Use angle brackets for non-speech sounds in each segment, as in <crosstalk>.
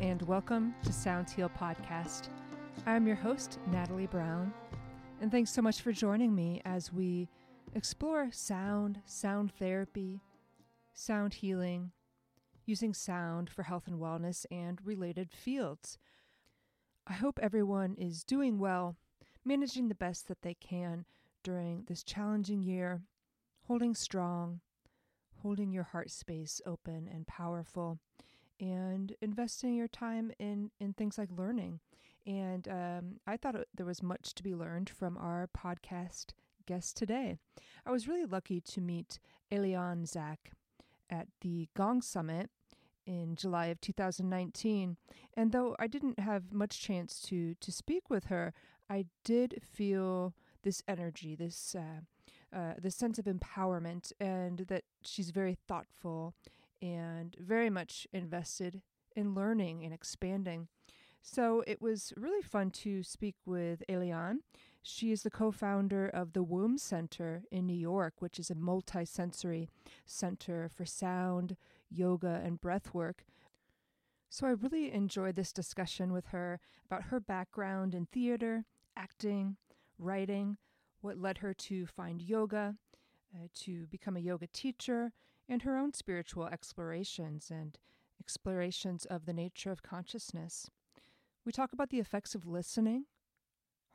And welcome to Sounds Heal Podcast. I'm your host, Natalie Brown, and thanks so much for joining me as we explore sound, sound therapy, sound healing, using sound for health and wellness and related fields. I hope everyone is doing well, managing the best that they can during this challenging year, holding strong, holding your heart space open and powerful and investing your time in in things like learning. And um, I thought it, there was much to be learned from our podcast guest today. I was really lucky to meet Elian Zach at the Gong Summit in July of 2019. And though I didn't have much chance to to speak with her, I did feel this energy, this uh, uh, this sense of empowerment, and that she's very thoughtful and very much invested in learning and expanding. So it was really fun to speak with Elian. She is the co founder of the WOOM Center in New York, which is a multi-sensory center for sound, yoga, and breath work. So I really enjoyed this discussion with her about her background in theater, acting, writing, what led her to find yoga, uh, to become a yoga teacher, and her own spiritual explorations and explorations of the nature of consciousness. We talk about the effects of listening,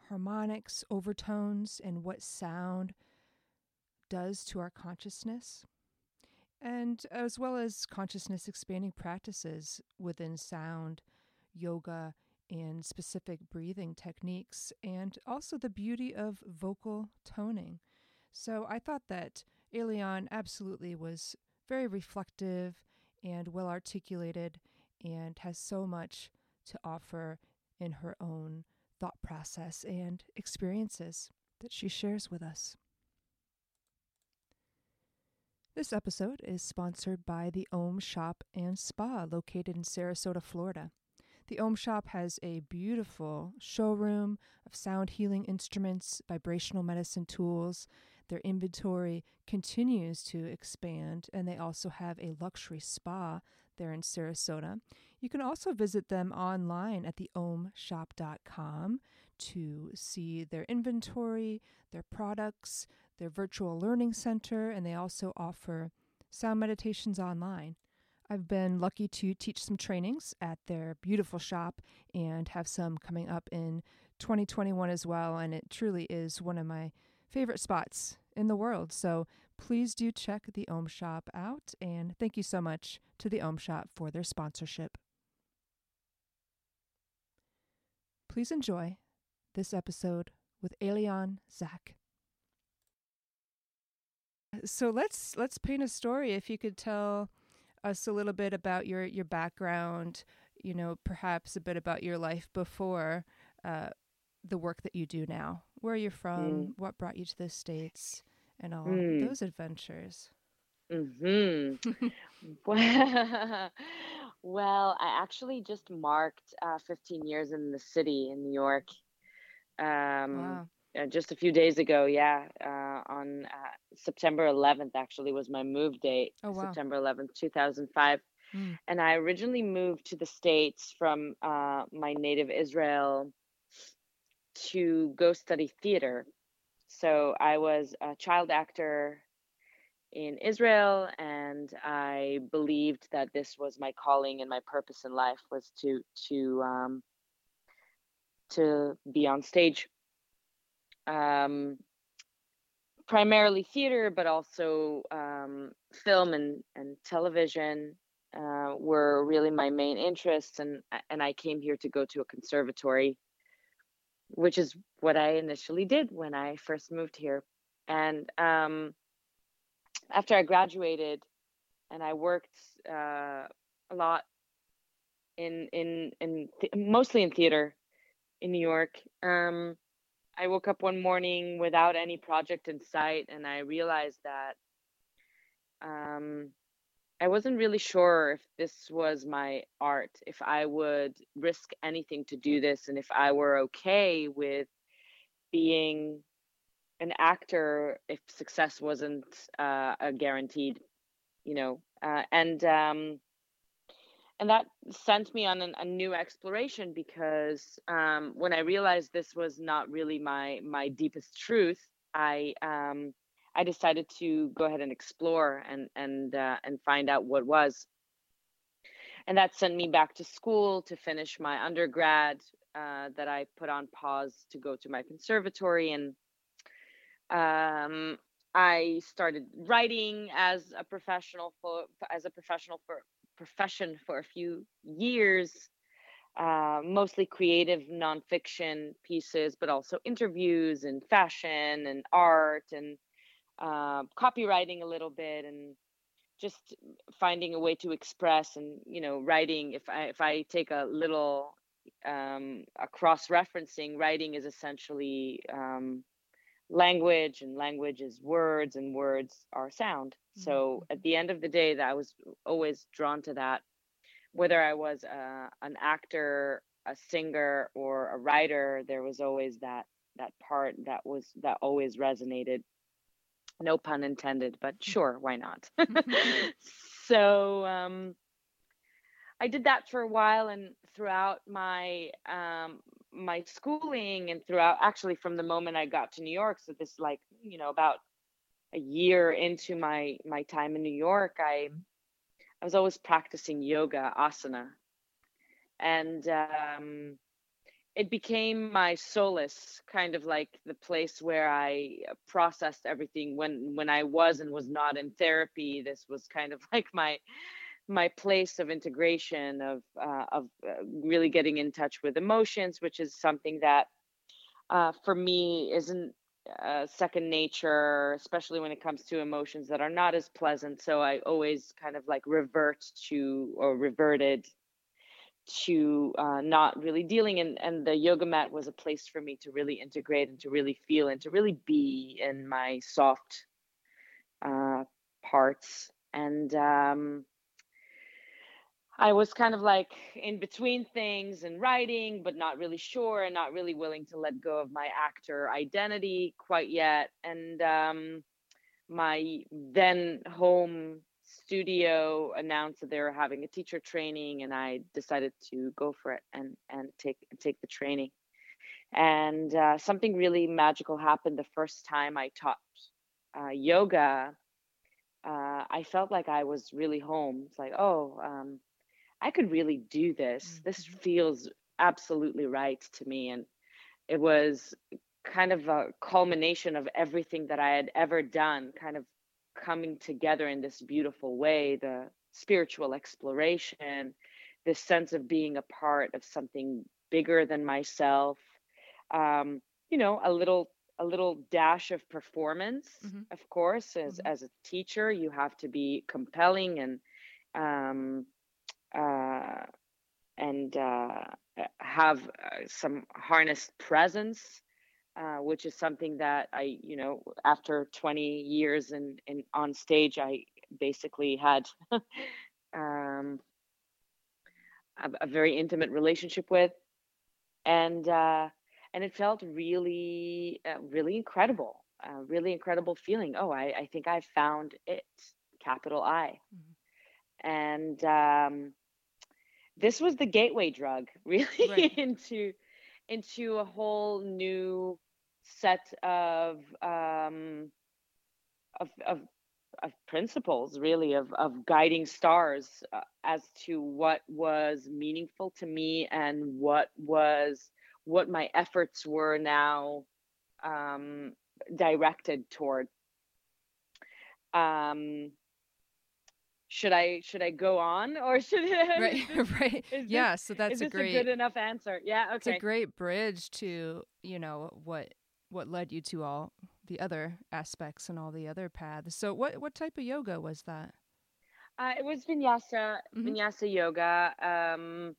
harmonics, overtones, and what sound does to our consciousness, and as well as consciousness expanding practices within sound, yoga, and specific breathing techniques, and also the beauty of vocal toning. So I thought that Elian absolutely was very reflective and well articulated and has so much to offer in her own thought process and experiences that she shares with us. This episode is sponsored by the Om Shop and Spa located in Sarasota, Florida. The Om Shop has a beautiful showroom of sound healing instruments, vibrational medicine tools. Their inventory continues to expand, and they also have a luxury spa there in Sarasota. You can also visit them online at theomshop.com to see their inventory, their products, their virtual learning center, and they also offer sound meditations online. I've been lucky to teach some trainings at their beautiful shop and have some coming up in 2021 as well. And it truly is one of my favorite spots in the world. So please do check the Om Shop out. And thank you so much to the Om Shop for their sponsorship. Please enjoy this episode with Elian Zach. So let's let's paint a story. If you could tell us a little bit about your your background, you know, perhaps a bit about your life before uh, the work that you do now. Where are you from? Mm. What brought you to the states, and all mm. those adventures. Hmm. well, <laughs> <laughs> well, I actually just marked uh, 15 years in the city in New York. Um, wow uh, just a few days ago. Yeah, uh, on uh, September 11th actually was my move date. Oh, wow. September 11th, 2005. Mm. And I originally moved to the States from uh, my native Israel to go study theater. So I was a child actor in Israel, and I believed that this was my calling and my purpose in life was to to um, to be on stage um, primarily theater, but also um, film and, and television uh, were really my main interests. And, and I came here to go to a conservatory, which is what I initially did when I first moved here. And um, after I graduated and I worked uh, a lot in, in, in th- mostly in theater in New York, um, I woke up one morning without any project in sight, and I realized that um, I wasn't really sure if this was my art, if I would risk anything to do this, and if I were okay with being an actor if success wasn't uh, a guaranteed, you know. Uh, and um, and that sent me on an, a new exploration because um, when I realized this was not really my my deepest truth, I um, I decided to go ahead and explore and and uh, and find out what was. And that sent me back to school to finish my undergrad uh, that I put on pause to go to my conservatory and um, I started writing as a professional for as a professional for profession for a few years, uh, mostly creative nonfiction pieces, but also interviews and fashion and art and uh, copywriting a little bit and just finding a way to express and you know writing. If i if i take a little um, a cross referencing writing is essentially um, language and language is words and words are sound. Mm-hmm. so at the end of the day that i was always drawn to that. Whether i was uh, an actor a singer or a writer there was always that that part that was that always resonated no pun intended but mm. sure why not <laughs> so um I did that for a while and throughout my um, my schooling and throughout actually from the moment I got to New York. So this like you know about a year into my my time in New York, I I was always practicing yoga asana, and um, it became my solace, kind of like the place where I processed everything when when I was and was not in therapy. This was kind of <laughs> like my my place of integration of uh, of uh, really getting in touch with emotions which is something that uh, for me isn't uh, second nature especially when it comes to emotions that are not as pleasant so i always kind of like revert to or reverted to uh, not really dealing and and the yoga mat was a place for me to really integrate and to really feel and to really be in my soft uh, parts and um, I was kind of like in between things and writing, but not really sure and not really willing to let go of my actor identity quite yet. And um, my then home studio announced that they were having a teacher training, and I decided to go for it and and take take the training. And uh, something really magical happened the first time I taught uh, yoga. Uh, I felt like I was really home. It's like, oh, um, I could really do this. Mm-hmm. This feels absolutely right to me. And it was kind of a culmination of everything that I had ever done, kind of coming together in this beautiful way the spiritual exploration, this sense of being a part of something bigger than myself. Um, you know, a little a little dash of performance, mm-hmm. of course. As mm-hmm. as a teacher, you have to be compelling and um, uh, and uh, have uh, some harnessed presence, uh, which is something that I, you know, after 20 years in, in on stage, I basically had <laughs> um, a, a, very intimate relationship with, and uh, and it felt really, uh, really incredible, really incredible feeling. Oh, I, I think I found it, capital I. Mm-hmm and um, this was the gateway drug <laughs> really right. into into a whole new set of um, of, of of principles really of of guiding stars uh, as to what was meaningful to me and what was what my efforts were now um, directed toward. Um, should I should I go on or <laughs> should I, right <laughs> <laughs> right. yeah so that's a great a good enough answer? Yeah okay it's a great bridge to you know what what led you to all the other aspects and all the other paths so what what type of yoga was that uh, it was vinyasa mm-hmm. vinyasa yoga um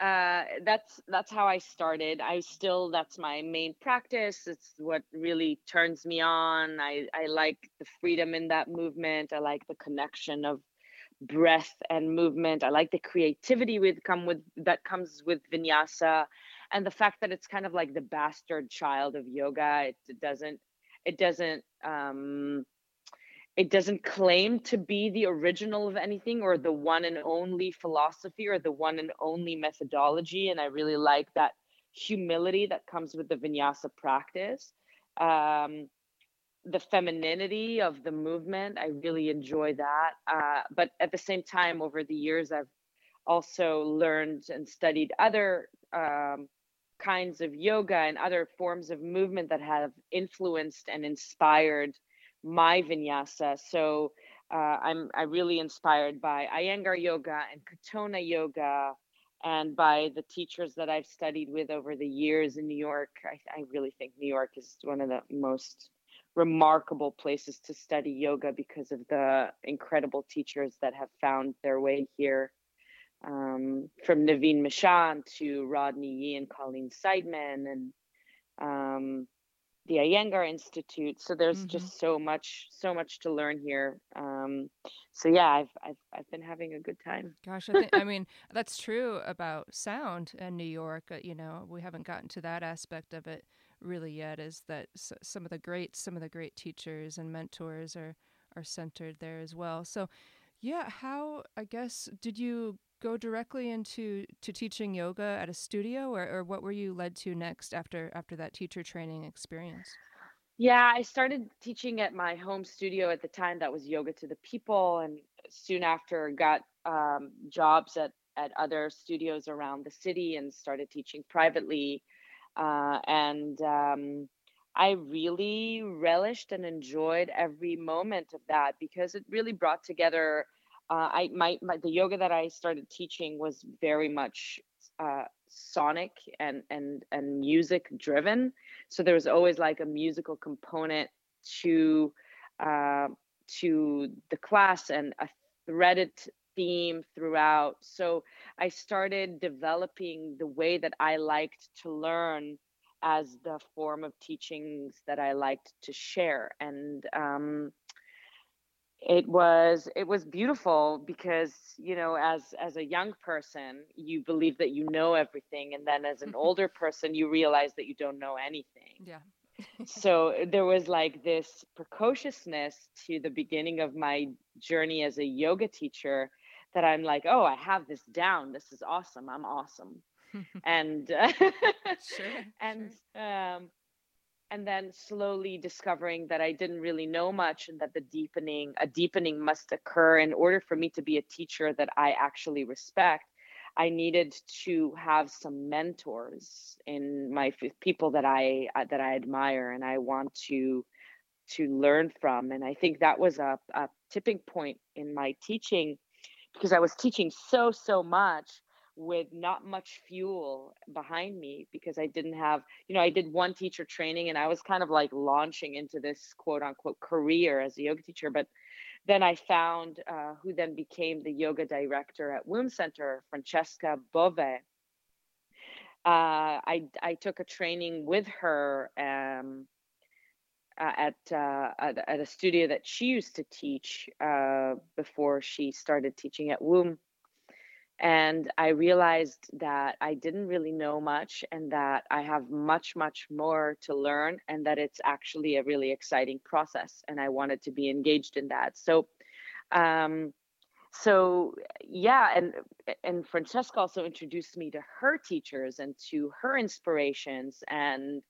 uh, that's that's how I started. I still that's my main practice. It's what really turns me on. I I like the freedom in that movement. I like the connection of breath and movement. I like the creativity with come with that comes with vinyasa, and the fact that it's kind of like the bastard child of yoga. It, doesn't it doesn't um, it doesn't claim to be the original of anything or the one and only philosophy or the one and only methodology and i really like that humility that comes with the vinyasa practice um, the femininity of the movement i really enjoy that uh, but at the same time over the years i've also learned and studied other um, kinds of yoga and other forms of movement that have influenced and inspired my vinyasa. So uh, I'm I really inspired by Iyengar yoga and Katonah yoga, and by the teachers that I've studied with over the years in New York. I, I really think New York is one of the most remarkable places to study yoga because of the incredible teachers that have found their way here. Um, from Nevine Michaan to Rodney Yee and Colleen Saidman and um, the Iyengar Institute. So there's mm-hmm. just so much, so much to learn here. Um, so yeah, I've, I've, I've been having a good time. Gosh, I, think, I mean, that's true about sound in New York. Uh, you know, we haven't gotten to that aspect of it really yet. Is that some of the great, some of the great teachers and mentors are are centered there as well. So, yeah, how I guess did you go directly into to teaching yoga at a studio or, or what were you led to next after after that teacher training experience? Yeah i started teaching at my home studio at the time that was yoga to the people and soon after got um, jobs at at other studios around the city and started teaching privately. Uh, and um, I really relished and enjoyed every moment of that because it really brought together uh, I my, my the yoga that I started teaching was very much uh, sonic and and and music driven. So there was always like a musical component to uh, to the class and a threaded theme throughout. So I started developing the way that I liked to learn as the form of teachings that I liked to share. And um, it was it was beautiful because you know as as a young person you believe that you know everything and then as an <laughs> older person you realize that you don't know anything. Yeah. <laughs> So there was like this precociousness to the beginning of my journey as a yoga teacher that i'm like oh i have this down. This is awesome. I'm awesome. <laughs> And uh, sure, and sure. um and then slowly discovering that I didn't really know much and that the deepening, a deepening must occur in order for me to be a teacher that I actually respect. I needed to have some mentors in my people that I uh, that I admire and I want to to learn from. And I think that was a, a tipping point in my teaching because I was teaching so so much with not much fuel behind me because I didn't have, you know, I did one teacher training and I was kind of like launching into this quote unquote career as a yoga teacher. But then I found uh, who then became the yoga director at WOOM Center, Francesca Bove. Uh, I, I took a training with her um, at, uh, at, at a studio that she used to teach uh, before she started teaching at WOOM and I realized that I didn't really know much and that I have much, much more to learn and that it's actually a really exciting process. And I wanted to be engaged in that. So, um, so yeah, and and Francesca also introduced me to her teachers and to her inspirations and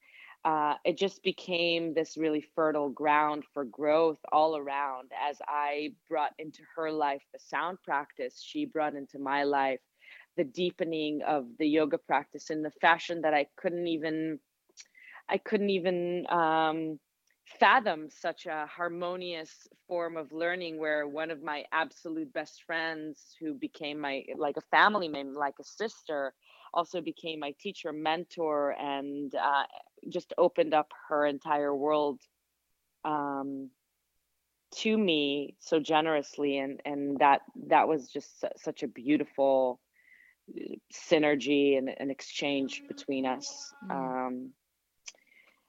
uh, it just became this really fertile ground for growth all around as I brought into her life the sound practice. She brought into my life the deepening of the yoga practice in the fashion that I couldn't even, I couldn't even um, fathom such a harmonious form of learning where one of my absolute best friends who became my like a family member like a sister also became my teacher mentor and uh, just opened up her entire world um, to me so generously and and that that was just such a beautiful uh, synergy and an exchange between us mm. um,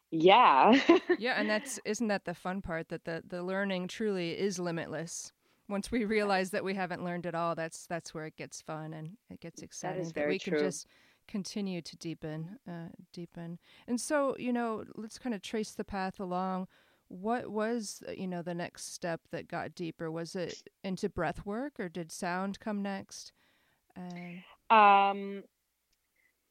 yeah <laughs> yeah and that's isn't that the fun part that the the learning truly is limitless once we realize that we haven't learned it all that's that's where it gets fun and it gets exciting that, that we true. can just continue to deepen, uh, deepen. And so, you know, let's kind of trace the path along. what was uh, you know the next step that got deeper? Was it into breath work, or did sound come next? Um,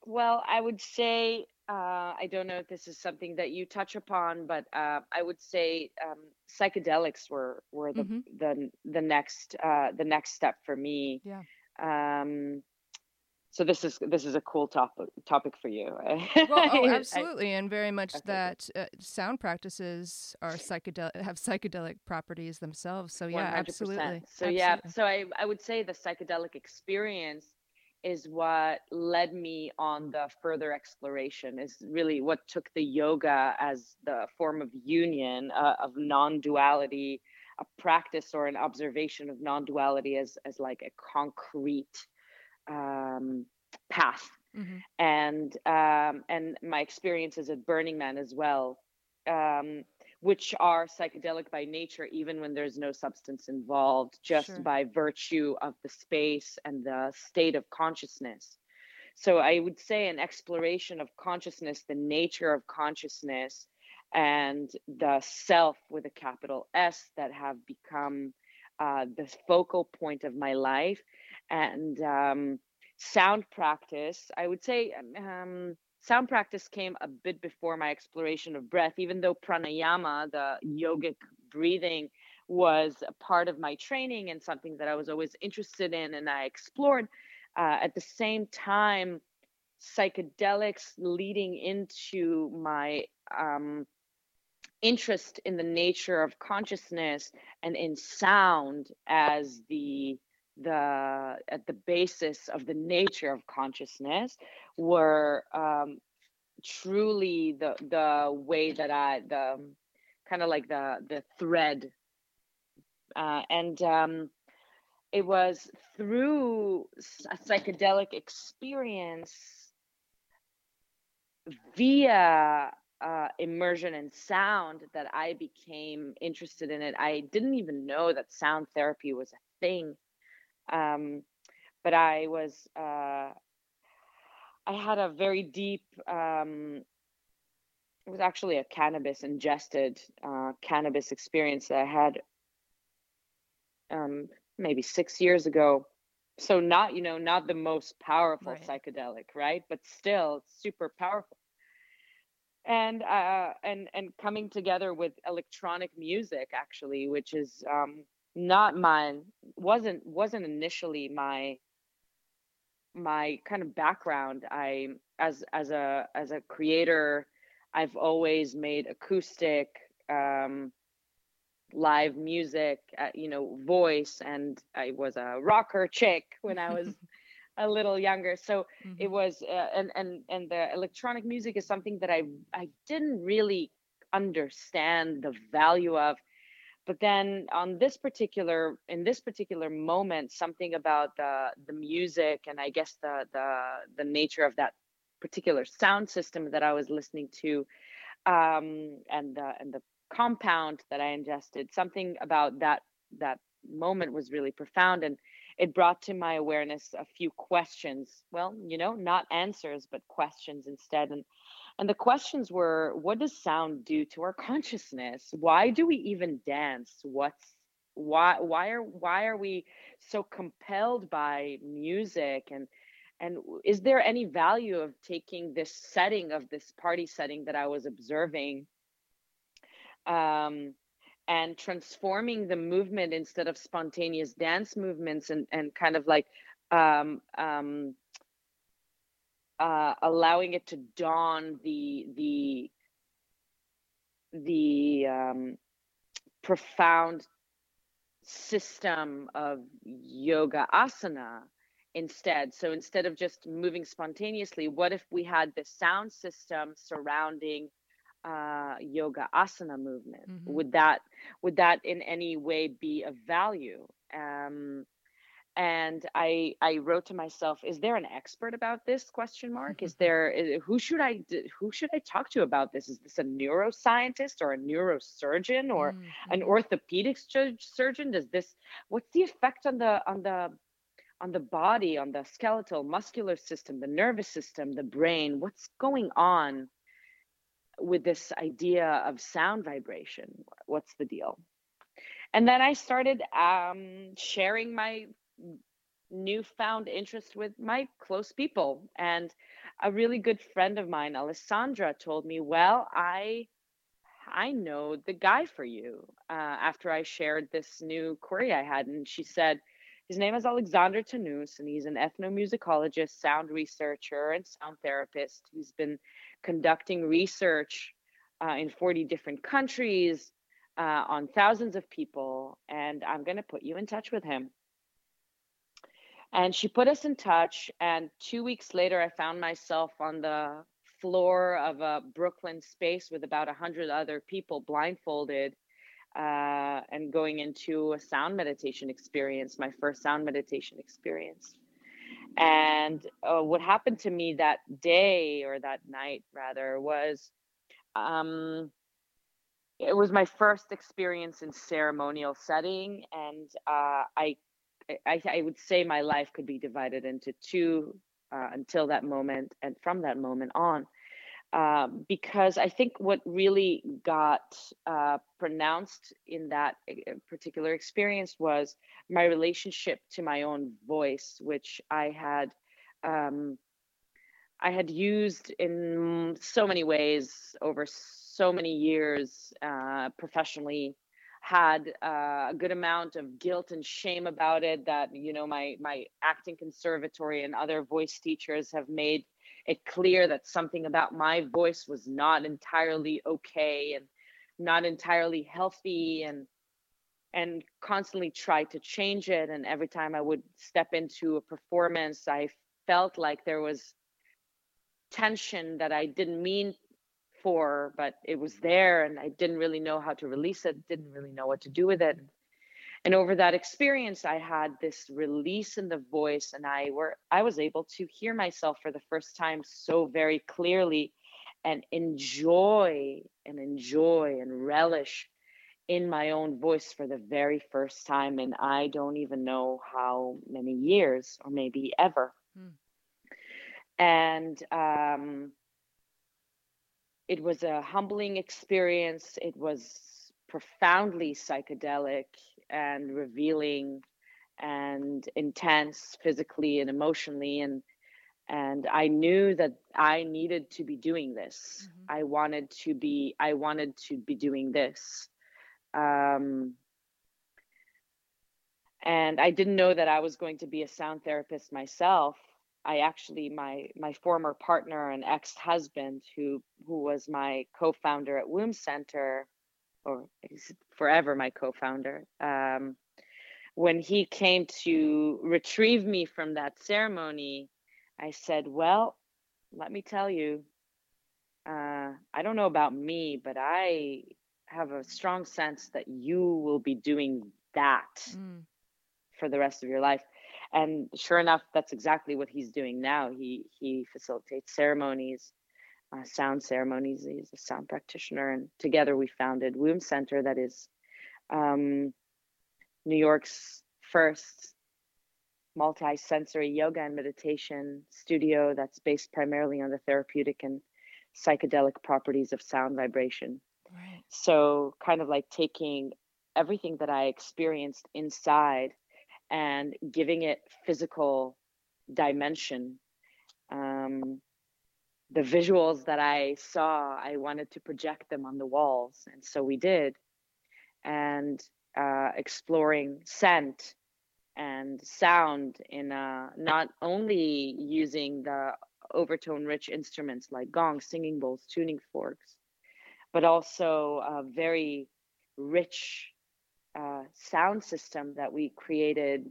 well, I would say uh, I don't know if this is something that you touch upon, but uh, I would say um, psychedelics were were the mm-hmm. the the next uh, the next step for me. Yeah. Um, so this is this is a cool topic topic for you. <laughs> well, oh, absolutely, I, and very much that uh, sound practices are psychedelic have psychedelic properties themselves. So yeah, 100%. absolutely. So absolutely. yeah, so I I would say the psychedelic experience is what led me on the further exploration is really what took the yoga as the form of union uh, of non-duality a practice or an observation of non-duality as as like a concrete um, path mm-hmm. and um, and my experiences at burning man as well um, which are psychedelic by nature, even when there's no substance involved, just sure. by virtue of the space and the state of consciousness. So I would say an exploration of consciousness, the nature of consciousness, and the self with a capital S that have become uh, the focal point of my life. And um, sound practice, I would say um, sound practice came a bit before my exploration of breath, even though pranayama, the yogic breathing, was a part of my training and something that I was always interested in and I explored. Uh, at the same time, psychedelics leading into my um, interest in the nature of consciousness and in sound as the the at the basis of the nature of consciousness were um, truly the the way that I the kind of like the the thread uh, and um, it was through a psychedelic experience via uh, immersion and sound that I became interested in it. I didn't even know that sound therapy was a thing um, but I was uh, I had a very deep. Um, it was actually a cannabis ingested uh, cannabis experience that I had um, maybe six years ago. So not you know not the most powerful right. psychedelic, right? But still super powerful. And uh, and and coming together with electronic music actually, which is um, not mine wasn't wasn't initially my my kind of background. I as as a as a creator i've always made acoustic um live music uh, you know voice and i was a rocker chick when i was <laughs> a little younger. So mm-hmm. it was uh, and and and the electronic music is something that i i didn't really understand the value of but then on this particular in this particular moment something about the the music and i guess the the the nature of that particular sound system that i was listening to um and the and the compound that i ingested something about that that moment was really profound and it brought to my awareness a few questions. Well you know not answers but questions instead. And and the questions were what does sound do to our consciousness? Why do we even dance? What's why why are why are we so compelled by music? And and is there any value of taking this setting of this party setting that i was observing um, and transforming the movement instead of spontaneous dance movements and and kind of like um, um, uh, allowing it to dawn the the the um, profound system of yoga asana instead. So instead of just moving spontaneously, what if we had the sound system surrounding uh, yoga asana movement? Mm-hmm. Would that would that in any way be of value? Um, and i i wrote to myself is there an expert about this question mark is <laughs> there who should i who should i talk to about this is this a neuroscientist or a neurosurgeon or mm-hmm. an orthopedic surgeon does this what's the effect on the on the on the body on the skeletal muscular system the nervous system the brain what's going on with this idea of sound vibration. What's the deal? And then I started um, sharing my newfound interest with my close people. And a really good friend of mine, Alessandra, told me, "Well, I." I know the guy for you. Uh, after I shared this new query I had, and she said, his name is Alexandre Tannous, and he's an ethnomusicologist, sound researcher, and sound therapist. He's been conducting research uh, in 40 different countries uh, on thousands of people, and I'm going to put you in touch with him. And she put us in touch. And two weeks later, I found myself on the floor of a Brooklyn space with about 100 other people blindfolded uh, and going into a sound meditation experience, my first sound meditation experience. And uh, what happened to me that day or that night, rather, was um, it was my first experience in ceremonial setting, and uh, I, I, I would say my life could be divided into two uh, until that moment, and from that moment on, um, because I think what really got uh, pronounced in that uh, particular experience was my relationship to my own voice, which I had. Um, I had used in so many ways over so many years uh, professionally had uh, a good amount of guilt and shame about it that you know my my acting conservatory and other voice teachers have made it clear that something about my voice was not entirely okay and not entirely healthy and and constantly tried to change it. And every time i would step into a performance i felt like there was tension that i didn't mean for, but it was there and I didn't really know how to release it, didn't really know what to do with it. And over that experience, I had this release in the voice and I were I was able to hear myself for the first time so very clearly and enjoy and enjoy and relish in my own voice for the very first time and I don't even know how many years or maybe ever. Hmm. And um it was a humbling experience. It was profoundly psychedelic and revealing and intense physically and emotionally and and I knew that I needed to be doing this. Mm-hmm. I wanted to be I wanted to be doing this. Um, and I didn't know that I was going to be a sound therapist myself I actually my my former partner and ex-husband who who was my co-founder at WOOM Center or forever my co-founder um, when he came to retrieve me from that ceremony I said well let me tell you uh, I don't know about me but I have a strong sense that you will be doing that mm. for the rest of your life and sure enough that's exactly what he's doing now. He he facilitates ceremonies uh, sound ceremonies. He's a sound practitioner. And together we founded WOOM center that is um, new york's first multi-sensory yoga and meditation studio that's based primarily on the therapeutic and psychedelic properties of sound vibration. Right. so kind of like taking everything that i experienced inside and giving it physical dimension. Um, the visuals that I saw, I wanted to project them on the walls, and so we did. And uh, exploring scent and sound in uh, not only using the overtone rich instruments like gongs, singing bowls, tuning forks, but also very rich uh, sound system that we created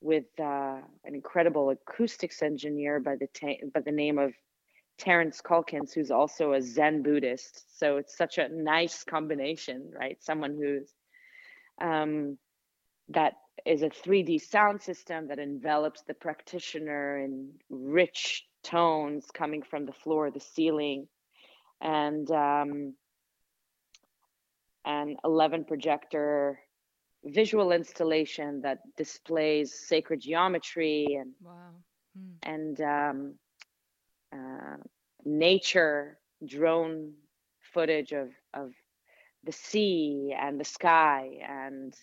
with uh, an incredible acoustics engineer by the ta- by the name of Terence Calkins, who's also a Zen Buddhist. So it's such a nice combination, right? Someone who's um, that is a 3D sound system that envelops the practitioner in rich tones coming from the floor, the ceiling, and um, an 11 projector visual installation that displays sacred geometry and wow. hmm. and um, uh, nature drone footage of of the sea and the sky and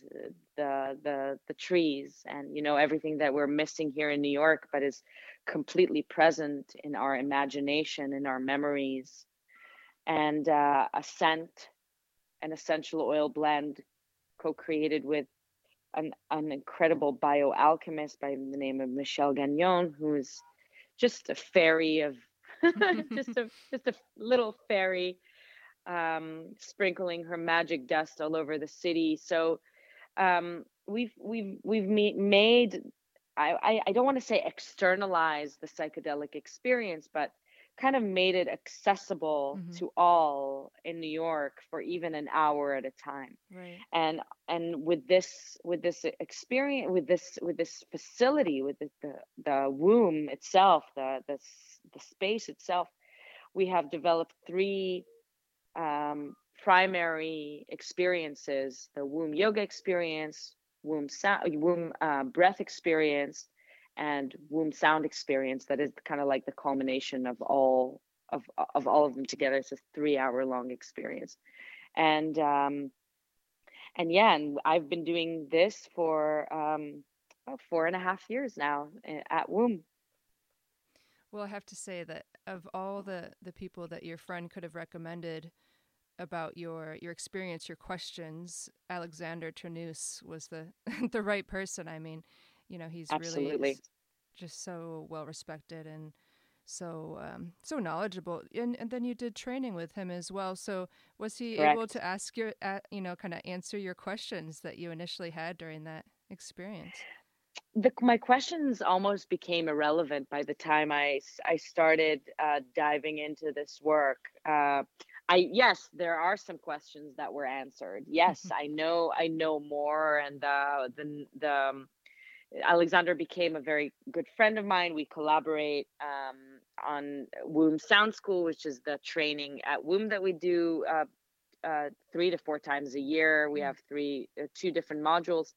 the the the trees and you know everything that we're missing here in New York but is completely present in our imagination in our memories and uh, a scent an essential oil blend co-created with an, an incredible bioalchemist by the name of Michel Gagnon who's just a fairy of <laughs> just a just a little fairy um, sprinkling her magic dust all over the city. So um, we've we've we've made I, I don't want to say externalize the psychedelic experience, but kind of made it accessible mm-hmm. to all in New York for even an hour at a time. Right. And and with this with this experience with this with this facility with the the, the womb itself, the the the space itself, we have developed three um, primary experiences: the WOOM yoga experience, WOOM sound, WOOM uh, breath experience, and WOOM sound experience that is kind of like the culmination of all of of all of them together. It's a three hour long experience. And um and yeah and i've been doing this for um about four and a half years now eh, at WOOM. Well i have to say that of all the the people that your friend could have recommended about your your experience your questions Alexandre Tannous was the <laughs> the right person i mean you know he's Absolutely. really just so well respected and so um, so knowledgeable and, and then you did training with him as well so was he Correct. able to ask your uh, you know kind of answer your questions that you initially had during that experience the, my questions almost became irrelevant by the time I, I started uh, diving into this work. Uh, I yes, there are some questions that were answered. Yes, <laughs> I know I know more, and the the the um, Alexandre became a very good friend of mine. We collaborate um, on WOOM Sound School, which is the training at WOOM that we do uh, uh, three to four times a year. We mm. have three, uh, two different modules,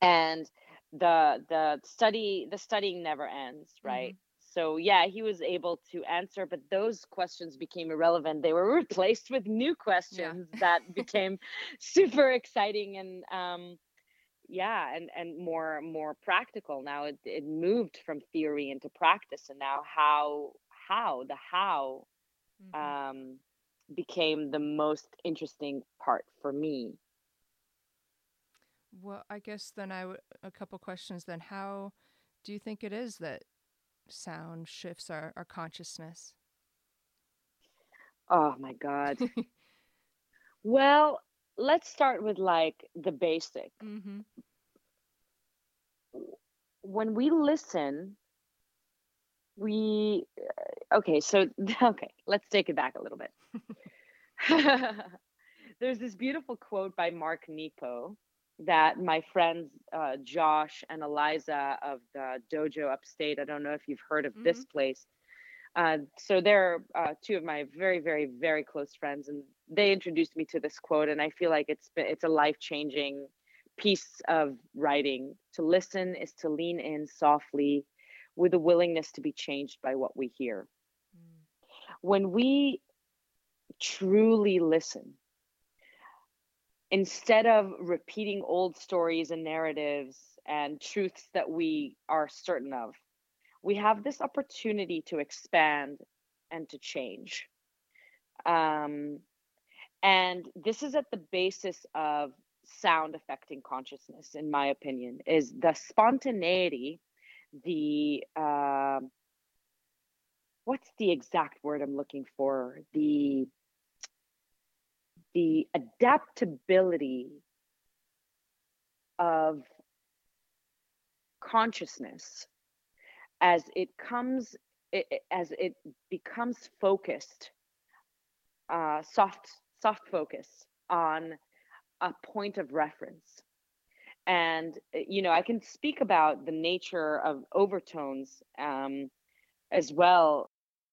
and the the study the studying never ends, right? Mm-hmm. So yeah, he was able to answer, but those questions became irrelevant. They were <laughs> replaced with new questions yeah. that <laughs> became super exciting and. Um, yeah and and more more practical. Now it, it moved from theory into practice and now how how the how mm-hmm. um became the most interesting part for me. Well i guess then i would a couple questions then. How do you think it is that sound shifts our, our consciousness? Oh my god. <laughs> Well let's start with like the basic. Mm-hmm. When we listen, we okay. So <laughs> okay, let's take it back a little bit. <laughs> There's this beautiful quote by Mark Nepo that my friends uh, Josh and Eliza of the dojo upstate. I don't know if you've heard of mm-hmm. this place. Uh, so they're uh, two of my very, very, very close friends, and they introduced me to this quote, and I feel like it's it's a life changing piece of writing. To listen is to lean in softly, with a willingness to be changed by what we hear. Mm. When we truly listen, instead of repeating old stories and narratives and truths that we are certain of, we have this opportunity to expand and to change. Um, and this is at the basis of sound affecting consciousness, in my opinion, is the spontaneity, the uh, what's the exact word I'm looking for? The the adaptability of consciousness as it comes it, as it becomes focused uh, soft soft focus on a point of reference. And eh, you know i can speak about the nature of overtones um, as well.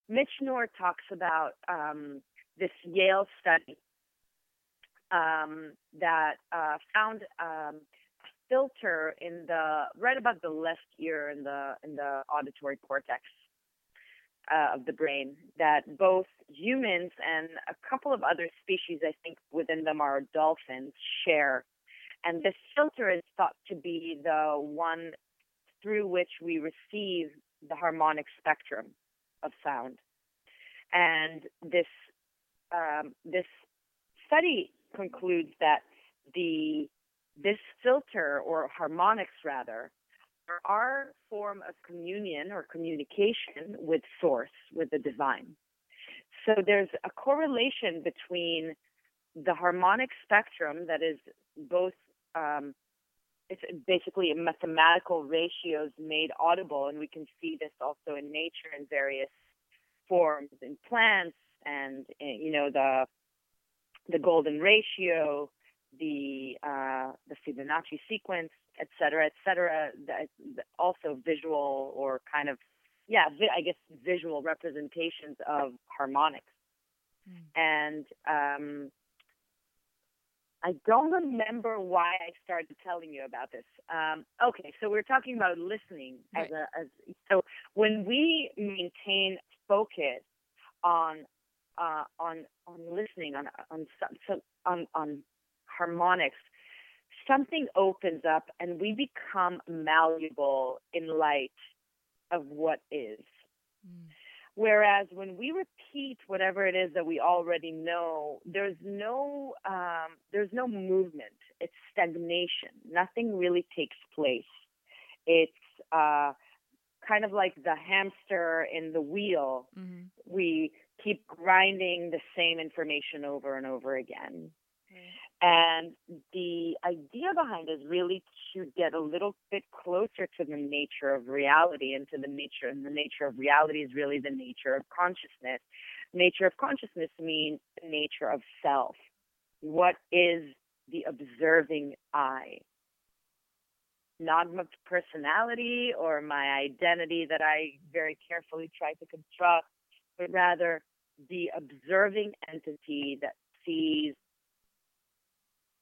Mitch Nur talks about um, this yale study um, that uh, found um, filter in the right above the left ear in the in the auditory cortex uh, of the brain that both humans and a couple of other species, I think within them are dolphins, share. And this filter is thought to be the one through which we receive the harmonic spectrum of sound. And this um, this study concludes that the this filter or harmonics rather are our form of communion or communication with source with the divine. So there's a correlation between the harmonic spectrum that is both um, it's basically mathematical ratios made audible and we can see this also in nature in various forms in plants and eh, you know the the golden ratio, the uh, the Fibonacci sequence, et cetera, et cetera. also visual or kind of yeah, vi- I guess visual representations of harmonics. Mm. And um, I don't remember why I started telling you about this. Um, okay, so we're talking about listening right. as a as so when we maintain focus on uh, on on listening on on some, on on harmonics, something opens up and we become malleable in light of what is. Mm. Whereas when we repeat whatever it is that we already know, there's no um, there's no movement. It's stagnation. Nothing really takes place. It's uh, kind of like the hamster in the wheel. Mm-hmm. We keep grinding the same information over and over again. And the idea behind is really to get a little bit closer to the nature of reality and to the nature and the nature of reality is really the nature of consciousness. Nature of consciousness means the nature of self. What is the observing I? Not my personality or my identity that I very carefully try to construct, but rather the observing entity that sees,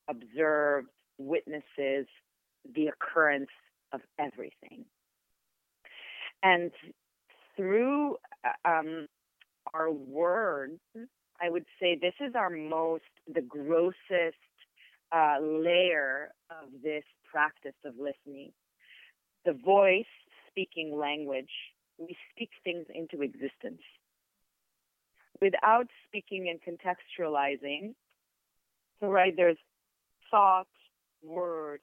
observes, witnesses the occurrence of everything. And through uh, um, our words, I would say this is our most, the grossest uh, layer of this practice of listening. The voice speaking language, we speak things into existence without speaking and contextualizing. So, right, there's thought, word,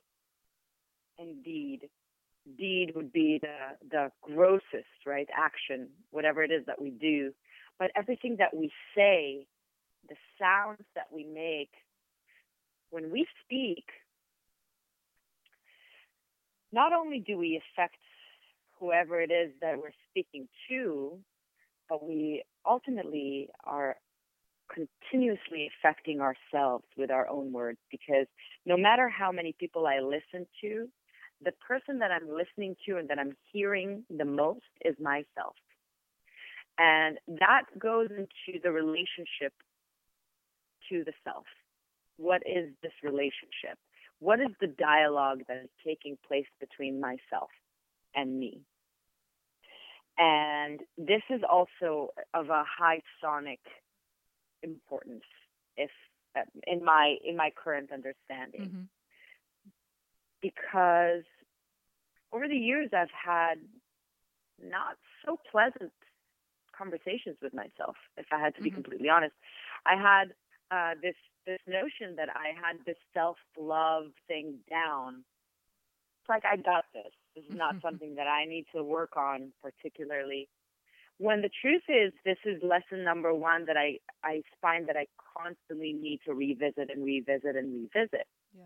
and deed. Deed would be the, the grossest, right, action, whatever it is that we do. But everything that we say, the sounds that we make, when we speak, not only do we affect whoever it is that we're speaking to, but we ultimately are continuously affecting ourselves with our own words because no matter how many people I listen to, the person that I'm listening to and that I'm hearing the most is myself. And that goes into the relationship to the self. What is this relationship? What is the dialogue that is taking place between myself and me? And this is also of a high sonic importance, if uh, in my in my current understanding, mm-hmm. because over the years I've had not so pleasant conversations with myself. If I had to be mm-hmm. completely honest, I had uh, this this notion that I had this self love thing down. It's like I got this. This is not <laughs> something that I need to work on particularly. When the truth is, this is lesson number one that I, I find that I constantly need to revisit and revisit and revisit. Yeah.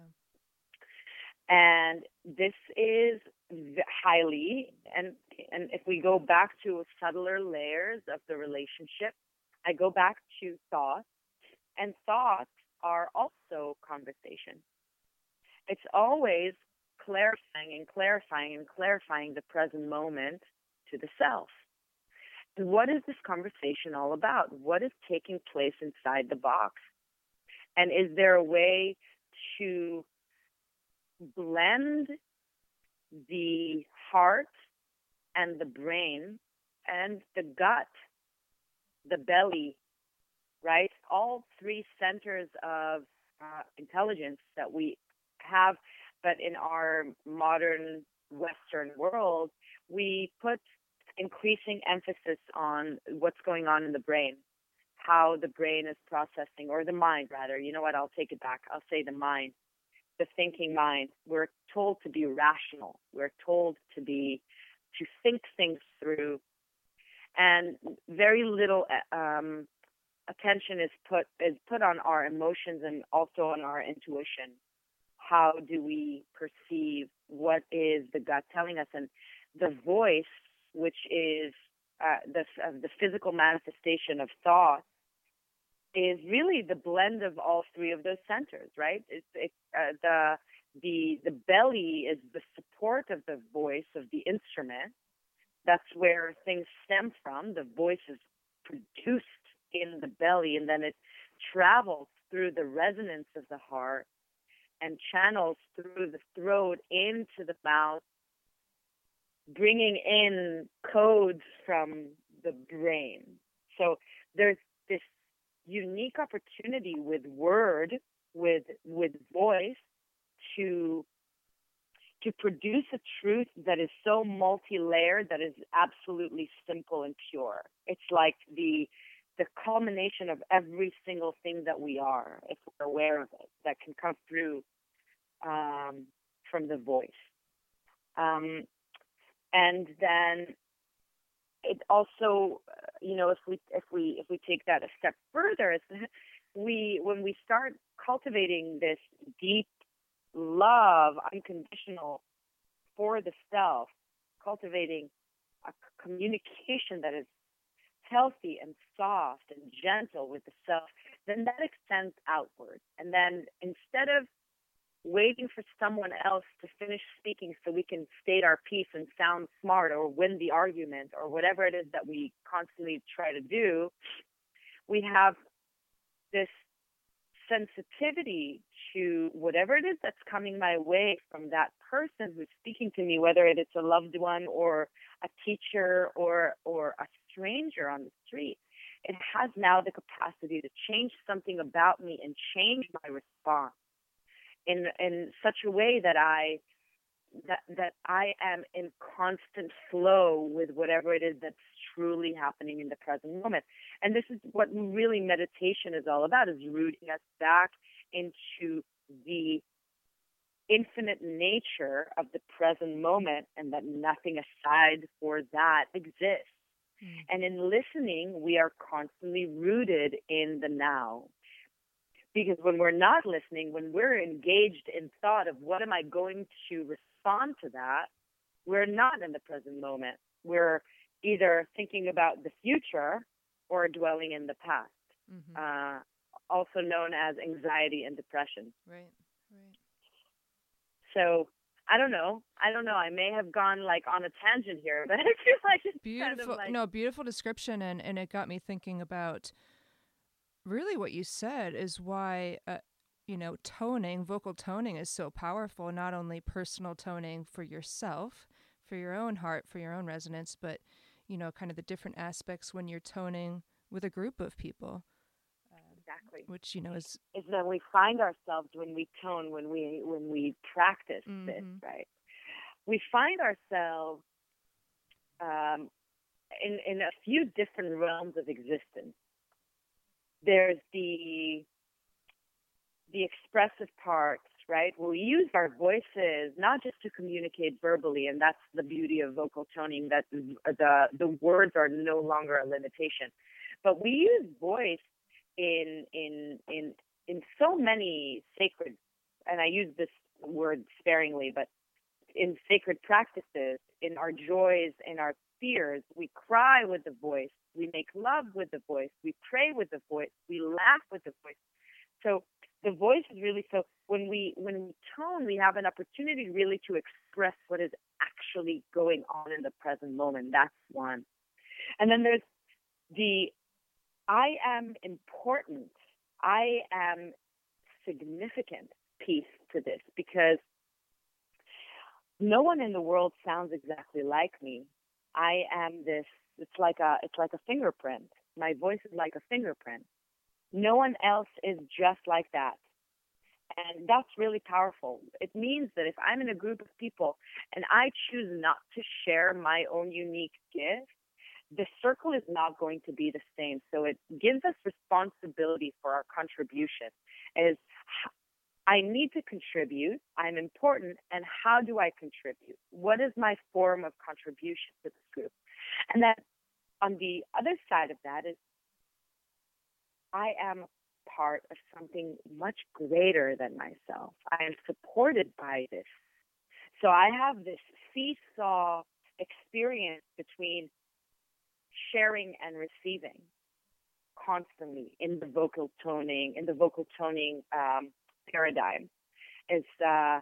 And this is highly, and and if we go back to subtler layers of the relationship, I go back to thoughts, and thoughts are also conversation. It's always clarifying and clarifying and clarifying the present moment to the self. What is this conversation all about? What is taking place inside the box? And is there a way to blend the heart and the brain and the gut, the belly, right? All three centers of uh, intelligence that we have, but in our modern Western world, we put increasing emphasis on what's going on in the brain, how the brain is processing, or the mind rather. You know what? I'll take it back. I'll say the mind, the thinking mind. We're told to be rational. We're told to be to think things through, and very little um, attention is put is put on our emotions and also on our intuition. How do we perceive what is the gut telling us? And the voice, which is uh, the uh, the physical manifestation of thought, is really the blend of all three of those centers, right? It's it, uh, the the the belly is the support of the voice of the instrument. That's where things stem from. The voice is produced in the belly, and then it travels through the resonance of the heart and channels through the throat into the mouth, bringing in codes from the brain. So there's this unique opportunity with word, with with voice, to to produce a truth that is so multi-layered that is absolutely simple and pure. It's like the the culmination of every single thing that we are, if we're aware of it, that can come through um, from the voice. Um, and then it also, you know, if we if we if we take that a step further, we when we start cultivating this deep love, unconditional for the self, cultivating a communication that is healthy and soft and gentle with the self, then that extends outward. And then instead of waiting for someone else to finish speaking so we can state our piece and sound smart or win the argument or whatever it is that we constantly try to do, we have this sensitivity to whatever it is that's coming my way from that person who's speaking to me, whether it's a loved one or a teacher or or a stranger on the street. It has now the capacity to change something about me and change my response in in such a way that I that that I am in constant flow with whatever it is that's truly happening in the present moment. And this is what really meditation is all about is rooting us back into the infinite nature of the present moment and that nothing aside for that exists. Mm. And in listening, we are constantly rooted in the now. Because when we're not listening, when we're engaged in thought of what am I going to respond to that, we're not in the present moment. We're either thinking about the future or dwelling in the past, mm-hmm. uh, also known as anxiety and depression. Right, right. So I don't know. I don't know. I may have gone like on a tangent here, <laughs> but I feel like it's beautiful. Kind of like... No, beautiful description, and and it got me thinking about really what you said is why. Uh, you know, toning, vocal toning is so powerful, not only personal toning for yourself, for your own heart, for your own resonance, but, you know, kind of the different aspects when you're toning with a group of people exactly. Which you know is is that we find ourselves when we tone, when we when we practice mm-hmm. this, right? We find ourselves um, in in a few different realms of existence. There's the the expressive parts, right? We use our voices not just to communicate verbally, and that's the beauty of vocal toning. That the the words are no longer a limitation, but we use voice in in in in so many sacred and I use this word sparingly, but in sacred practices, in our joys, in our fears, we cry with the voice, we make love with the voice, we pray with the voice, we laugh with the voice. So the voice is really so when we when we tone, we have an opportunity really to express what is actually going on in the present moment. That's one. And then there's the I am important. I am significant piece to this because no one in the world sounds exactly like me. I am this it's like a it's like a fingerprint. My voice is like a fingerprint. No one else is just like that. And that's really powerful. It means that if I'm in a group of people and I choose not to share my own unique gift, the circle is not going to be the same. So it gives us responsibility for our contribution. Is I need to contribute. I'm important. And how do I contribute? What is my form of contribution to this group? And then on the other side of that is I am part of something much greater than myself. I am supported by this. So I have this seesaw experience between sharing and receiving constantly in the vocal toning, in the vocal toning um, paradigm. It's uh,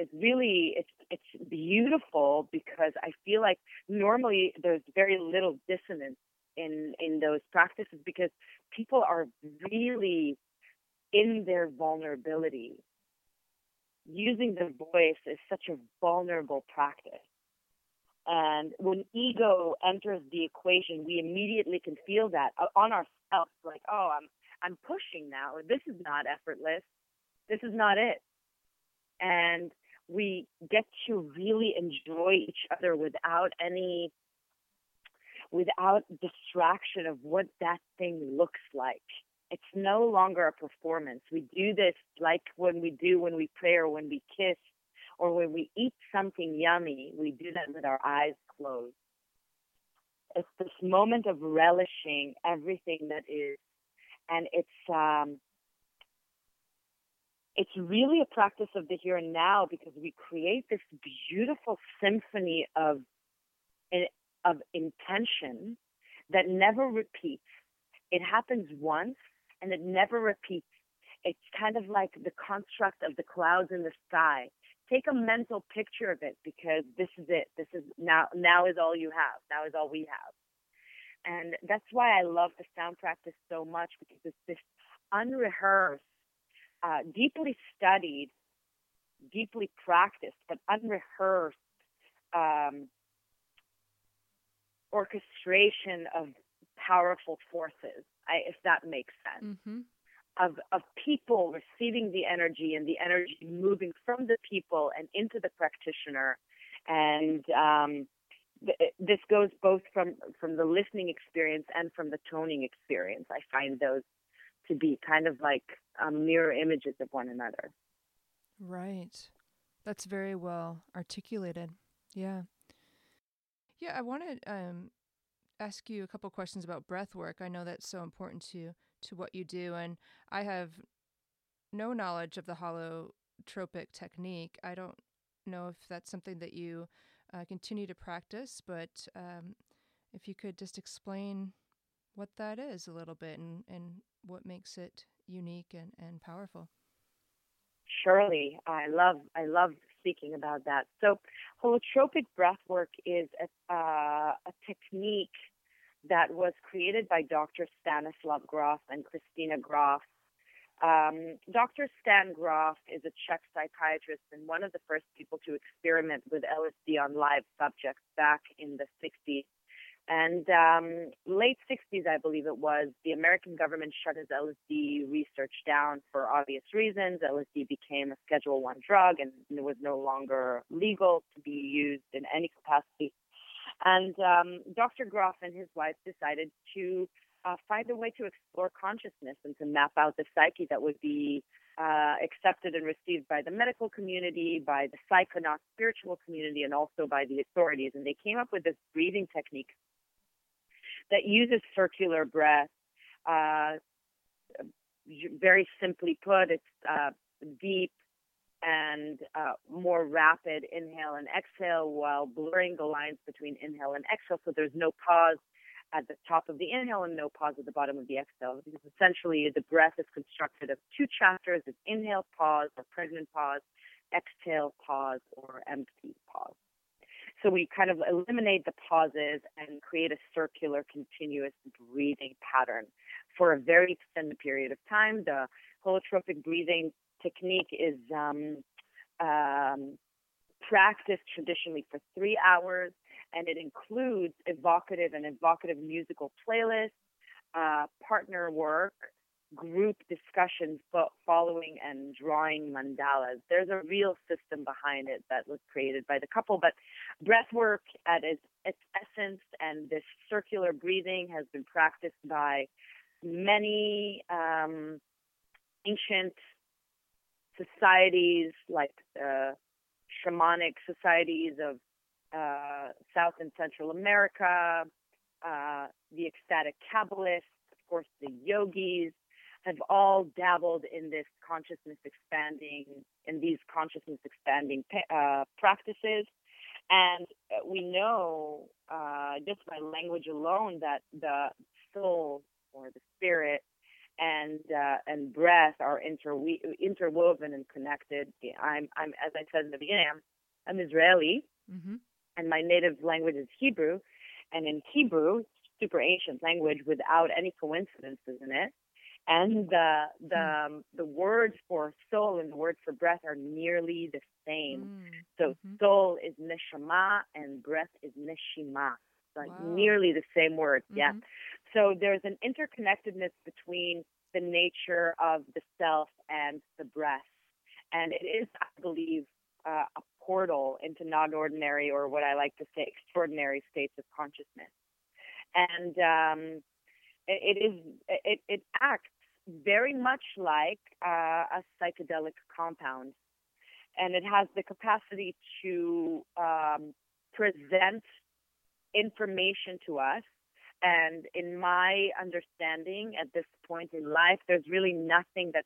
it's really it's it's beautiful because I feel like normally there's very little dissonance in in those practices because people are really in their vulnerability. Using the voice is such a vulnerable practice. And when ego enters the equation, we immediately can feel that on ourselves, like, oh, I'm I'm pushing now. This is not effortless. This is not it. And we get to really enjoy each other without any without distraction of what that thing looks like. It's no longer a performance. We do this like when we do when we pray or when we kiss or when we eat something yummy. We do that with our eyes closed. It's this moment of relishing everything that is, and it's um, it's really a practice of the here and now because we create this beautiful symphony of of intention that never repeats. It happens once and it never repeats. It's kind of like the construct of the clouds in the sky. Take a mental picture of it because this is it. This is now now is all you have. Now is all we have. And that's why I love the sound practice so much because it's this unrehearsed, uh, deeply studied, deeply practiced, but unrehearsed um, orchestration of powerful forces, I, if that makes sense. Mm-hmm. Of, of people receiving the energy and the energy moving from the people and into the practitioner. And um, th- this goes both from, from the listening experience and from the toning experience. I find those to be kind of like um, mirror images of one another. Right. That's very well articulated. Yeah. Yeah, I want to um, ask you a couple questions about breath work. I know that's so important to to what you do, and I have no knowledge of the holotropic technique. I don't know if that's something that you uh, continue to practice, but um, if you could just explain what that is a little bit and, and what makes it unique and, and powerful. Surely, I love I love speaking about that. So, holotropic breath work is a, uh, a technique that was created by Dr. Stanislav Grof and Christina Grof. Um, Dr. Stan Grof is a Czech psychiatrist and one of the first people to experiment with LSD on live subjects back in the 60s. And um, late 60s, I believe it was, the American government shut his LSD research down for obvious reasons. LSD became a Schedule One drug, and it was no longer legal to be used in any capacity. And um, Dr. Grof and his wife decided to uh, find a way to explore consciousness and to map out the psyche that would be uh, accepted and received by the medical community, by the psychonaut spiritual community, and also by the authorities. And they came up with this breathing technique that uses circular breath. Uh, very simply put, it's uh, deep and uh, more rapid inhale and exhale while blurring the lines between inhale and exhale. So there's no pause at the top of the inhale and no pause at the bottom of the exhale. Because essentially the breath is constructed of two chapters: it's inhale, pause, or pregnant pause, exhale, pause, or empty pause. So we kind of eliminate the pauses and create a circular, continuous breathing pattern for a very extended period of time. The holotropic breathing technique is um, um, practiced traditionally for three hours, and it includes evocative and evocative musical playlists, uh, partner work, group discussions following and drawing mandalas. There's a real system behind it that was created by the couple, but breath work at its, its essence and this circular breathing has been practiced by many um, ancient societies like the shamanic societies of uh, South and Central America, uh, the ecstatic Kabbalists, of course, the yogis, have all dabbled in this consciousness expanding, in these consciousness expanding uh, practices. And we know uh, just by language alone that the soul or the spirit and uh, and breath are interwe- interwoven and connected. I'm I'm as I said in the beginning, I'm, I'm Israeli, mm-hmm. And my native language is Hebrew, and in Hebrew, super ancient language without any coincidences in it, and the the mm. um, the words for soul and the word for breath are nearly the same. Mm. So mm-hmm. soul is neshama and breath is neshima. Like wow. nearly the same word. Mm-hmm. Yeah. So there's an interconnectedness between the nature of the self and the breath. And it is, I believe, uh, a portal into non ordinary or what I like to say extraordinary states of consciousness. And um, it, it is it, it acts very much like uh, a psychedelic compound, and it has the capacity to um, present information to us and in my understanding at this point in life, there's really nothing that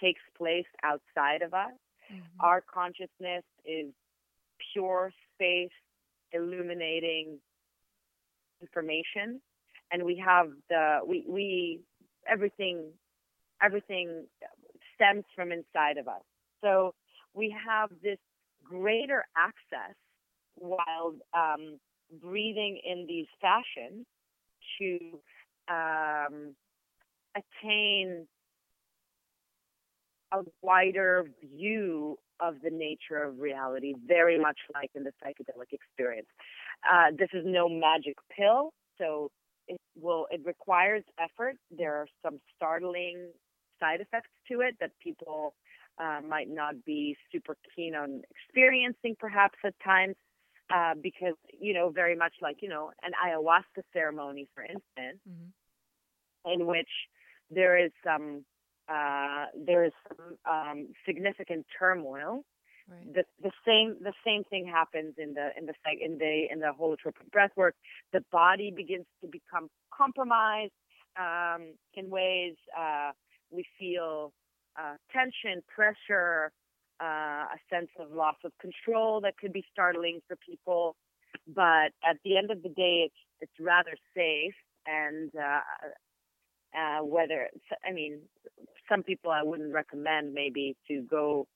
takes place outside of us. Mm-hmm. Our consciousness is pure space, illuminating information, and we have the we we everything everything stems from inside of us. So we have this greater access while um, breathing in these fashions to um, attain a wider view of the nature of reality, very much like in the psychedelic experience. Uh, this is no magic pill, so it will it requires effort. There are some startling side effects to it that people uh, might not be super keen on experiencing, perhaps at times. Uh, because you know very much like you know an ayahuasca ceremony, for instance, mm-hmm. in which there is some uh, there is some um, significant turmoil. Right. The, the same the same thing happens in the in the in the in the holotropic breath work. The body begins to become compromised um, in ways uh, we feel uh, tension, pressure, uh, a sense of loss of control that could be startling for people. But at the end of the day, it's it's rather safe. And uh, whether I mean, some people I wouldn't recommend maybe to go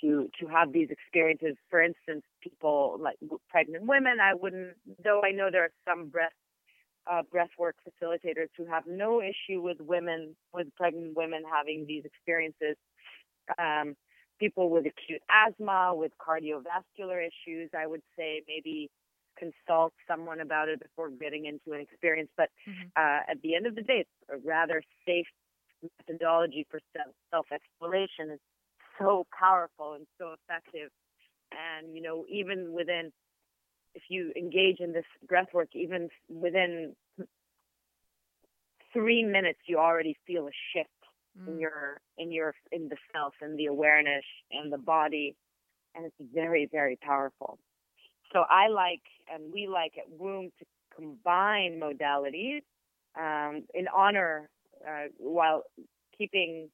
to to have these experiences. For instance, people like pregnant women, I wouldn't. Though I know there are some breast uh, breathwork facilitators who have no issue with women, with pregnant women having these experiences. Um, people with acute asthma, with cardiovascular issues, I would say maybe consult someone about it before getting into an experience. But mm-hmm. uh, at the end of the day, it's a rather safe methodology for self exploration. It's so powerful and so effective. And, you know, even within, if you engage in this breath work, even within three minutes, you already feel a shift mm. in your in your in the self and the awareness and the body and it's very very powerful so i like and we like at WOOM to combine modalities um, in honor uh, while keeping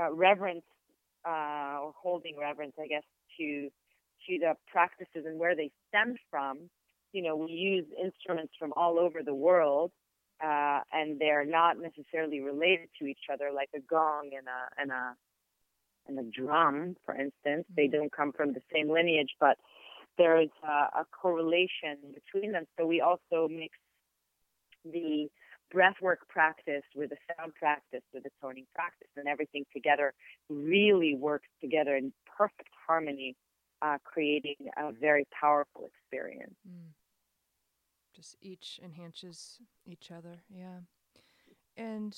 uh, reverence uh, or holding reverence i guess to to the practices and where they stem from you know we use instruments from all over the world uh, and they're not necessarily related to each other, like a gong and a and a and a drum, for instance. They mm-hmm. don't come from the same lineage, but there is a, a correlation between them. So we also mix the breathwork practice with the sound practice with the toning practice, and everything together really works together in perfect harmony, uh, creating a very powerful experience. Mm. just each enhances each other. Yeah. And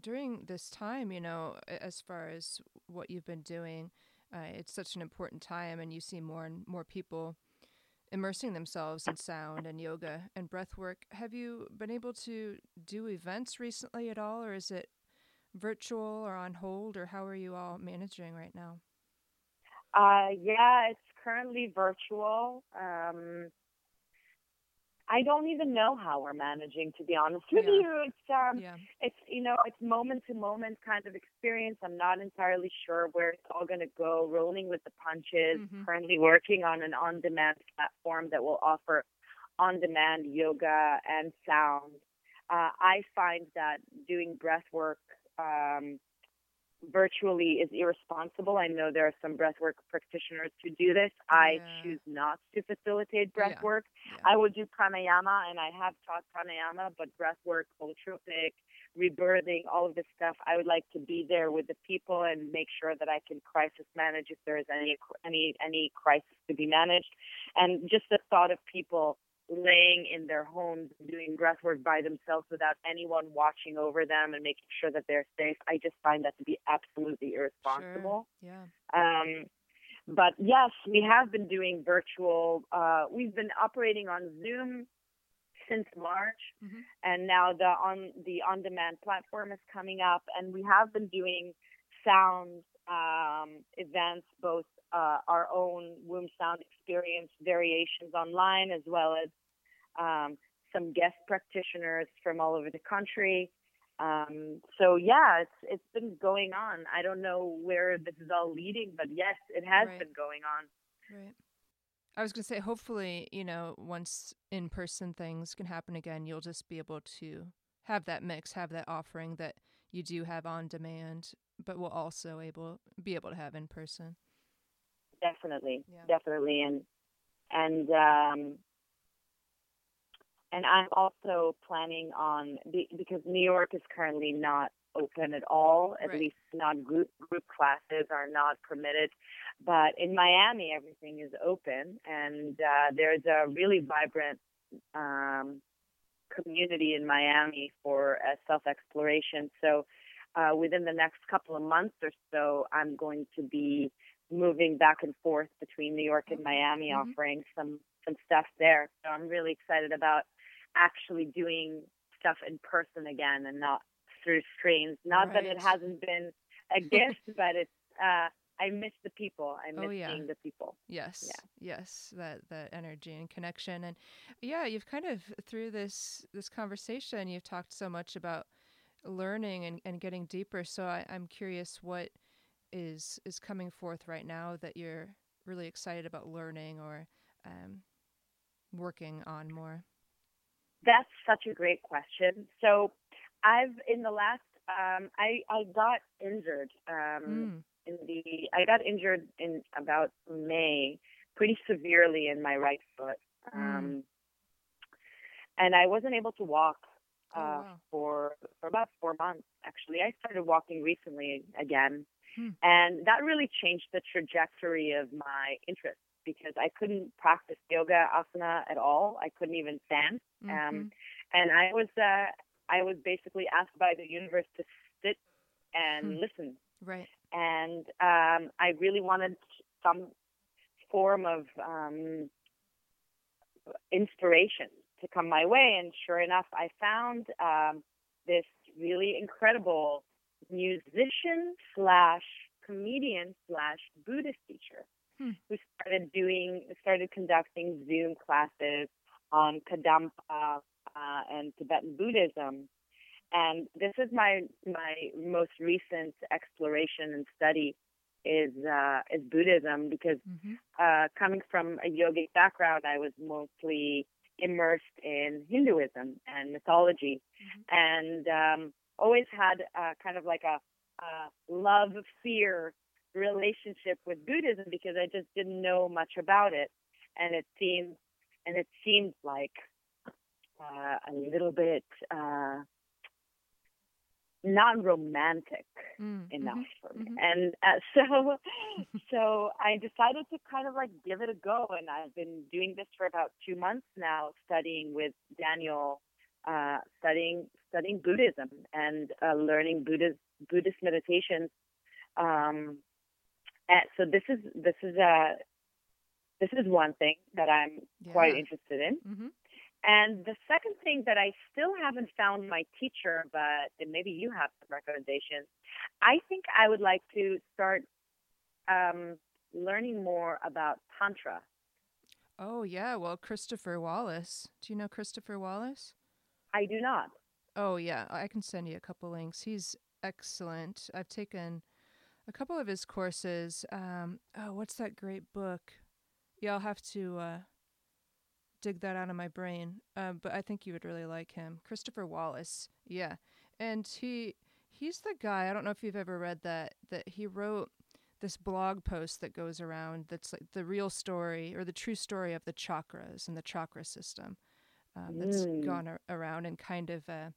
during this time, you know, as far as what you've been doing, uh, it's such an important time, and you see more and more people immersing themselves in sound and yoga and breath work. Have you been able to do events recently at all, or is it virtual or on hold, or how are you all managing right now? Uh, yeah, it's currently virtual. Um, I don't even know how we're managing, to be honest with yeah. you. It's um, yeah. it's you know, it's moment to moment kind of experience. I'm not entirely sure where it's all going to go. Rolling with the punches. Mm-hmm. Currently working on an on-demand platform that will offer on-demand yoga and sound. Uh, I find that doing breath work um, virtually is irresponsible. I know there are some breathwork practitioners who do this. I choose not to facilitate breathwork. Yeah. Yeah. I will do pranayama and I have taught pranayama, but breathwork, holotropic, rebirthing, all of this stuff, I would like to be there with the people and make sure that I can crisis manage if there is any any any crisis to be managed. And just the thought of people laying in their homes doing breath work by themselves without anyone watching over them and making sure that they're safe. I just find that to be absolutely irresponsible. Sure. Yeah. Um, but yes, we have been doing virtual. Uh, we've been operating on Zoom since March, mm-hmm. and now the on the on-demand platform is coming up, and we have been doing sound um, events, both uh, our own WOOM sound experience variations online, as well as um, some guest practitioners from all over the country. Um, so yeah, it's it's been going on. I don't know where this is all leading, but yes, it has right. been going on. Right. I was going to say, hopefully, you know, once in person things can happen again, you'll just be able to have that mix, have that offering that you do have on demand, but will also able be able to have in person. Definitely, yeah. definitely, and and um, and I'm also planning on because New York is currently not open at all. At right. least not group group classes are not permitted. But in Miami, everything is open, and uh, there's a really vibrant um, community in Miami for uh, self exploration. So uh, within the next couple of months or so, I'm going to be moving back and forth between New York and Miami, mm-hmm. offering some some stuff there. So I'm really excited about actually doing stuff in person again and not through screens. Not right. that it hasn't been a <laughs> gift, but it's uh, I miss the people. I miss oh, yeah. seeing the people. Yes. Yeah. Yes. That that energy and connection. And yeah, you've kind of through this this conversation, you've talked so much about learning and, and getting deeper. So I, I'm curious what is is coming forth right now that you're really excited about learning or um, working on more. That's such a great question. So I've in the last um, I I got injured um, mm. in the I got injured in about May pretty severely in my right foot. Mm. Um, and I wasn't able to walk uh, oh, wow. for for about four months. Actually, I started walking recently again, hmm. and that really changed the trajectory of my interest because I couldn't practice yoga asana at all. I couldn't even stand, um, mm-hmm. um, and I was uh, I was basically asked by the universe to sit and hmm. listen. Right. And um, I really wanted some form of um, inspiration to come my way. And sure enough, I found um, this really incredible musician slash comedian slash Buddhist teacher hmm. who started doing, started conducting Zoom classes on Kadampa uh, and Tibetan Buddhism. And this is my my most recent exploration and study is uh, is Buddhism because mm-hmm. uh, coming from a yogic background, I was mostly immersed in Hinduism and mythology, mm-hmm. and um, always had uh, kind of like a, a love fear relationship with Buddhism because I just didn't know much about it, and it seemed and it seemed like uh, a little bit uh, not romantic mm, enough mm-hmm, for me. Mm-hmm. And uh, <laughs> so, so I decided to kind of like give it a go. And I've been doing this for about two months now, studying with Daniel, uh, studying studying Buddhism and uh, learning Buddhist Buddhist meditations. Um, and so this is this is a uh, this is one thing that I'm yeah. quite interested in. Mm-hmm. And the second thing that I still haven't found my teacher, but maybe you have some recommendations. I think I would like to start um, learning more about Tantra. Oh, yeah. Well, Christopher Wallis. Do you know Christopher Wallis? I do not. Oh, yeah. I can send you a couple links. He's excellent. I've taken a couple of his courses. Um, oh, what's that great book? Yeah, I'll have to. Uh, dig that out of my brain. Uh, but I think you would really like him, Christopher Wallis. Yeah, and he he's the guy. I don't know if you've ever read that that he wrote this blog post that goes around that's like the real story or the true story of the chakras and the chakra system um, that's mm. gone ar- around and kind of uh,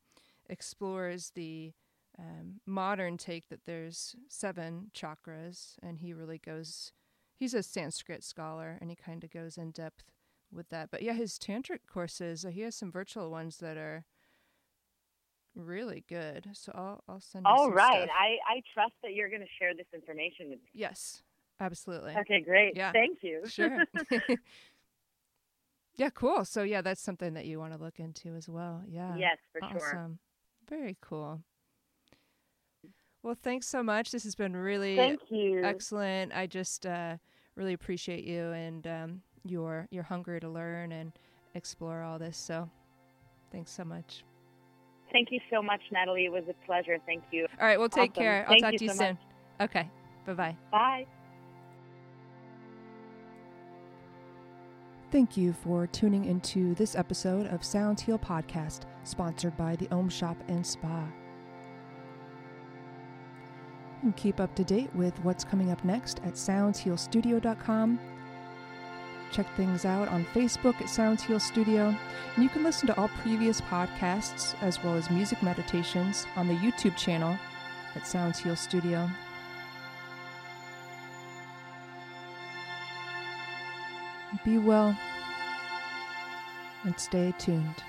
explores the um, modern take that there's seven chakras and he really goes he's a sanskrit scholar and he kind of goes in depth with that. But yeah, his tantric courses, he has some virtual ones that are really good. So I'll I'll send. You All right, stuff. I I trust that you're going to share this information with me. Yes, absolutely. Okay, great. Yeah, thank you. Sure. <laughs> <laughs> yeah, cool. So yeah, that's something that you want to look into as well. Yeah. Yes, for awesome. sure. Very cool. Well, thanks so much. This has been really Thank you. excellent. I just uh, really appreciate you and um, your your hunger to learn and explore all this. So, thanks so much. Thank you so much, Natalie. It was a pleasure. Thank you. All right, well, take awesome. care. I'll Thank talk you to you so soon. Much. Okay, bye-bye. Bye. Thank you for tuning into this episode of Sounds Heal Podcast, sponsored by the Om Shop and Spa. And keep up to date with what's coming up next at soundshealstudio.com Check things out on Facebook at Sounds Heal Studio, and you can listen to all previous podcasts as well as music meditations on the YouTube channel at Sounds Heal Studio. Be well and stay tuned.